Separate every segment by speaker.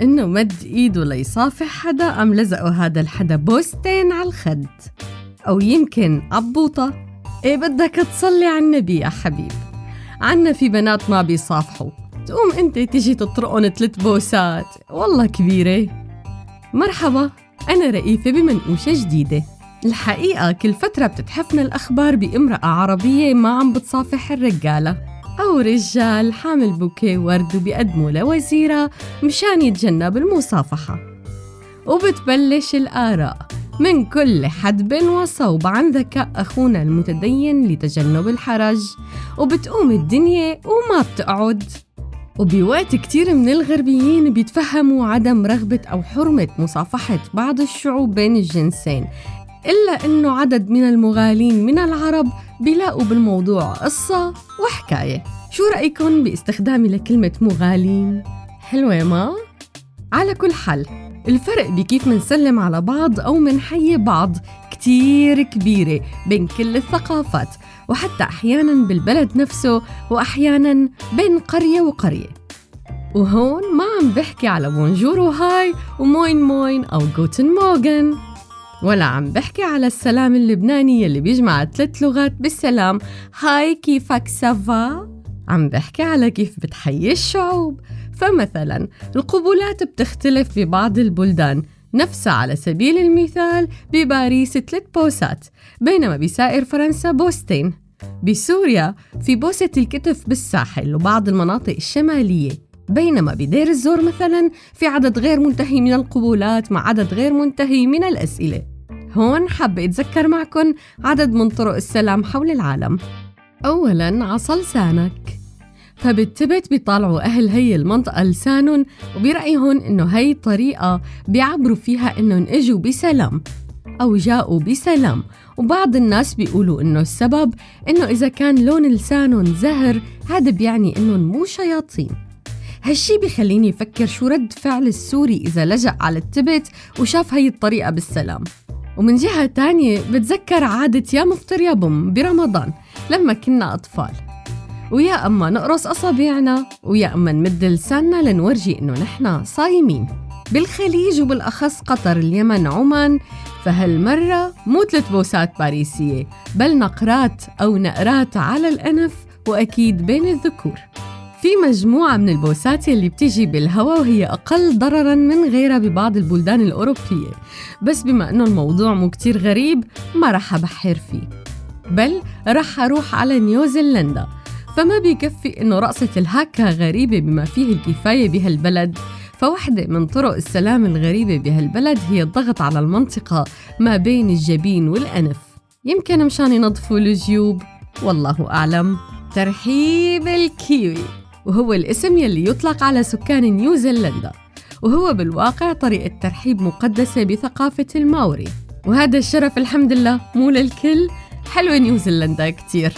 Speaker 1: إنه مد إيده ليصافح حدا أم لزقوا هذا الحدا بوستين على الخد. أو يمكن عبوطة إيه بدك تصلي على النبي يا حبيب. عنا في بنات ما بيصافحوا. تقوم أنت تيجي تطرقن ثلاث بوسات. والله كبيرة. مرحبا أنا رئيفة بمنقوشة جديدة. الحقيقة كل فترة بتتحفنا الأخبار بامرأة عربية ما عم بتصافح الرجالة. أو رجال حامل بوكيه ورد وبيقدموا لوزيرة مشان يتجنب المصافحة. وبتبلش الآراء. من كل حدب وصوب عن ذكاء أخونا المتدين لتجنب الحرج. وبتقوم الدنيا وما بتقعد. وبوقت كتير من الغربيين بيتفهموا عدم رغبة أو حرمة مصافحة بعض الشعوب بين الجنسين. إلا إنه عدد من المغالين من العرب بيلاقوا بالموضوع قصة وحكاية شو رأيكم باستخدامي لكلمة مغالين؟ حلوة ما؟ على كل حال الفرق بكيف منسلم على بعض أو منحيي بعض كتير كبيرة بين كل الثقافات وحتى أحيانا بالبلد نفسه وأحيانا بين قرية وقرية وهون ما عم بحكي على بونجور وهاي وموين موين أو جوتن موغن ولا عم بحكي على السلام اللبناني يلي بيجمع ثلاث لغات بالسلام. Hi كيفك ça va؟ عم بحكي على كيف بتحيي الشعوب. فمثلا القبلات بتختلف ببعض البلدان. نفسها على سبيل المثال بباريس ثلاث بوسات بينما بسائر فرنسا بوستين. بسوريا في بوسة الكتف بالساحل وبعض المناطق الشمالية. بينما بدير الزور مثلا في عدد غير منتهي من القبلات مع عدد غير منتهي من الأسئلة. هون حابة أتذكر معكم عدد من طرق السلام حول العالم. أولاً عصا لسانك فبالتبت بيطالعوا أهل هي المنطقة لسانهم وبرأيهم إنه هي الطريقة بيعبروا فيها إنهم إجوا بسلام أو جاءوا بسلام. وبعض الناس بيقولوا إنه السبب إنه إذا كان لون لسانهم زهر هذا بيعني إنهم مو شياطين. هالشي بخليني أفكر شو رد فعل السوري إذا لجأ على التبت وشاف هي الطريقة بالسلام. ومن جهة تانية بتذكر عادة يا مفطر يا بم برمضان لما كنا أطفال. ويا أما نقرص أصابعنا ويا أما نمد لساننا لنورجي إنه نحن صايمين. بالخليج وبالأخص قطر اليمن عمان فهالمرة مو ثلاث بوسات باريسية بل نقرات أو نقرات على الأنف وأكيد بين الذكور. في مجموعة من البوسات يلي بتيجي بالهواء وهي أقل ضرراً من غيرها ببعض البلدان الأوروبية. بس بما أنه الموضوع مو كتير غريب ما رح أبحر فيه. بل رح أروح على نيوزيلندا. فما بيكفي إنه رقصة الهاكا غريبة بما فيه الكفاية بهالبلد. فوحدة من طرق السلام الغريبة بهالبلد هي الضغط على المنطقة ما بين الجبين والأنف. يمكن مشان ينظفوا الجيوب. والله أعلم. ترحيب الكيوي. وهو الاسم يلي يطلق على سكان نيوزيلندا وهو بالواقع طريقة ترحيب مقدسة بثقافة الماوري وهذا الشرف الحمد لله مو للكل حلوة نيوزيلندا كتير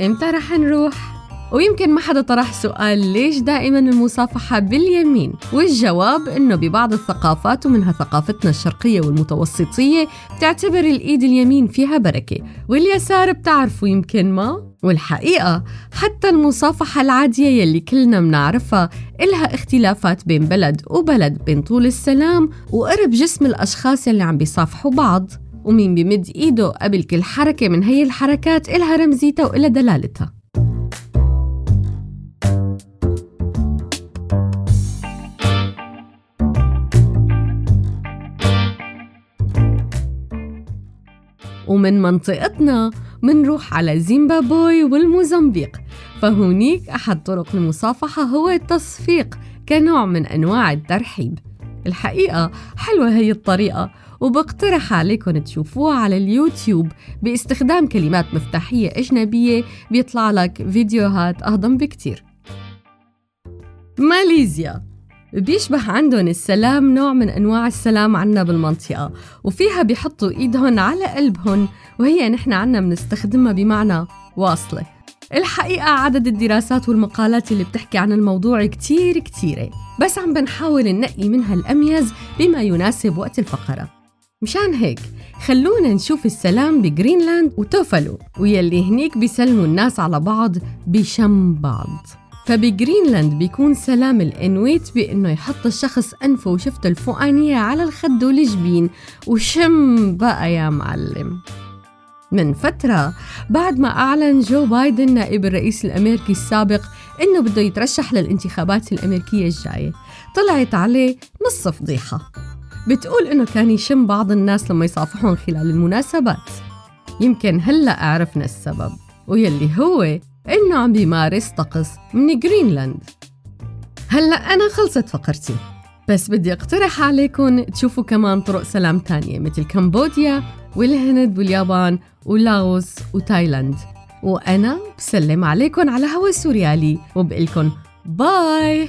Speaker 1: إمتى رح نروح؟ ويمكن ما حدا طرح سؤال ليش دائما المصافحة باليمين؟ والجواب إنه ببعض الثقافات ومنها ثقافتنا الشرقية والمتوسطية بتعتبر الإيد اليمين فيها بركة واليسار بتعرفوا يمكن ما؟ والحقيقة حتى المصافحة العادية يلي كلنا منعرفها إلها اختلافات بين بلد وبلد بين طول السلام وقرب جسم الأشخاص يلي عم بيصافحوا بعض. ومين بمد إيده قبل كل حركة من هي الحركات إلها رمزيتها وإلها دلالتها. ومن منطقتنا منروح على زيمبابوي والموزمبيق. فهونيك أحد طرق المصافحة هو التصفيق كنوع من أنواع الترحيب. الحقيقة حلوة هي الطريقة وبقترح عليكم تشوفوها على اليوتيوب باستخدام كلمات مفتاحية أجنبية بيطلع لك فيديوهات أهضم بكتير. ماليزيا. بيشبه عندهم السلام نوع من أنواع السلام عنا بالمنطقة. وفيها بيحطوا إيدهم على قلبهم وهي نحن عنا بنستخدمها بمعنى واصلة. الحقيقة عدد الدراسات والمقالات اللي بتحكي عن الموضوع كتير كتيرة. بس عم بنحاول ننقي منها الأميز بما يناسب وقت الفقرة. مشان هيك خلونا نشوف السلام بجرينلاند وتوفالو ويلي هنيك بيسلموا الناس على بعض بشم بعض. فبجرينلاند بيكون سلام الإنويت بإنه يحط الشخص أنفه وشفته الفوقانية على الخد والجبين. وشم بقى يا معلم. من فترة بعد ما أعلن جو بايدن نائب الرئيس الأمريكي السابق إنه بده يترشح للانتخابات الأمريكية الجاية طلعت عليه نص فضيحة. بتقول إنه كان يشم بعض الناس لما يصافحون خلال المناسبات. يمكن هلأ عرفنا السبب. ويلي هو إنه عم بيمارس طقس من جرينلاند. هلأ أنا خلصت فقرتي بس بدي أقترح عليكم تشوفوا كمان طرق سلام تانية مثل كمبوديا والهند واليابان ولاوس وتايلاند. وأنا بسلم عليكم على هوا سوريالي وبقلكن bye!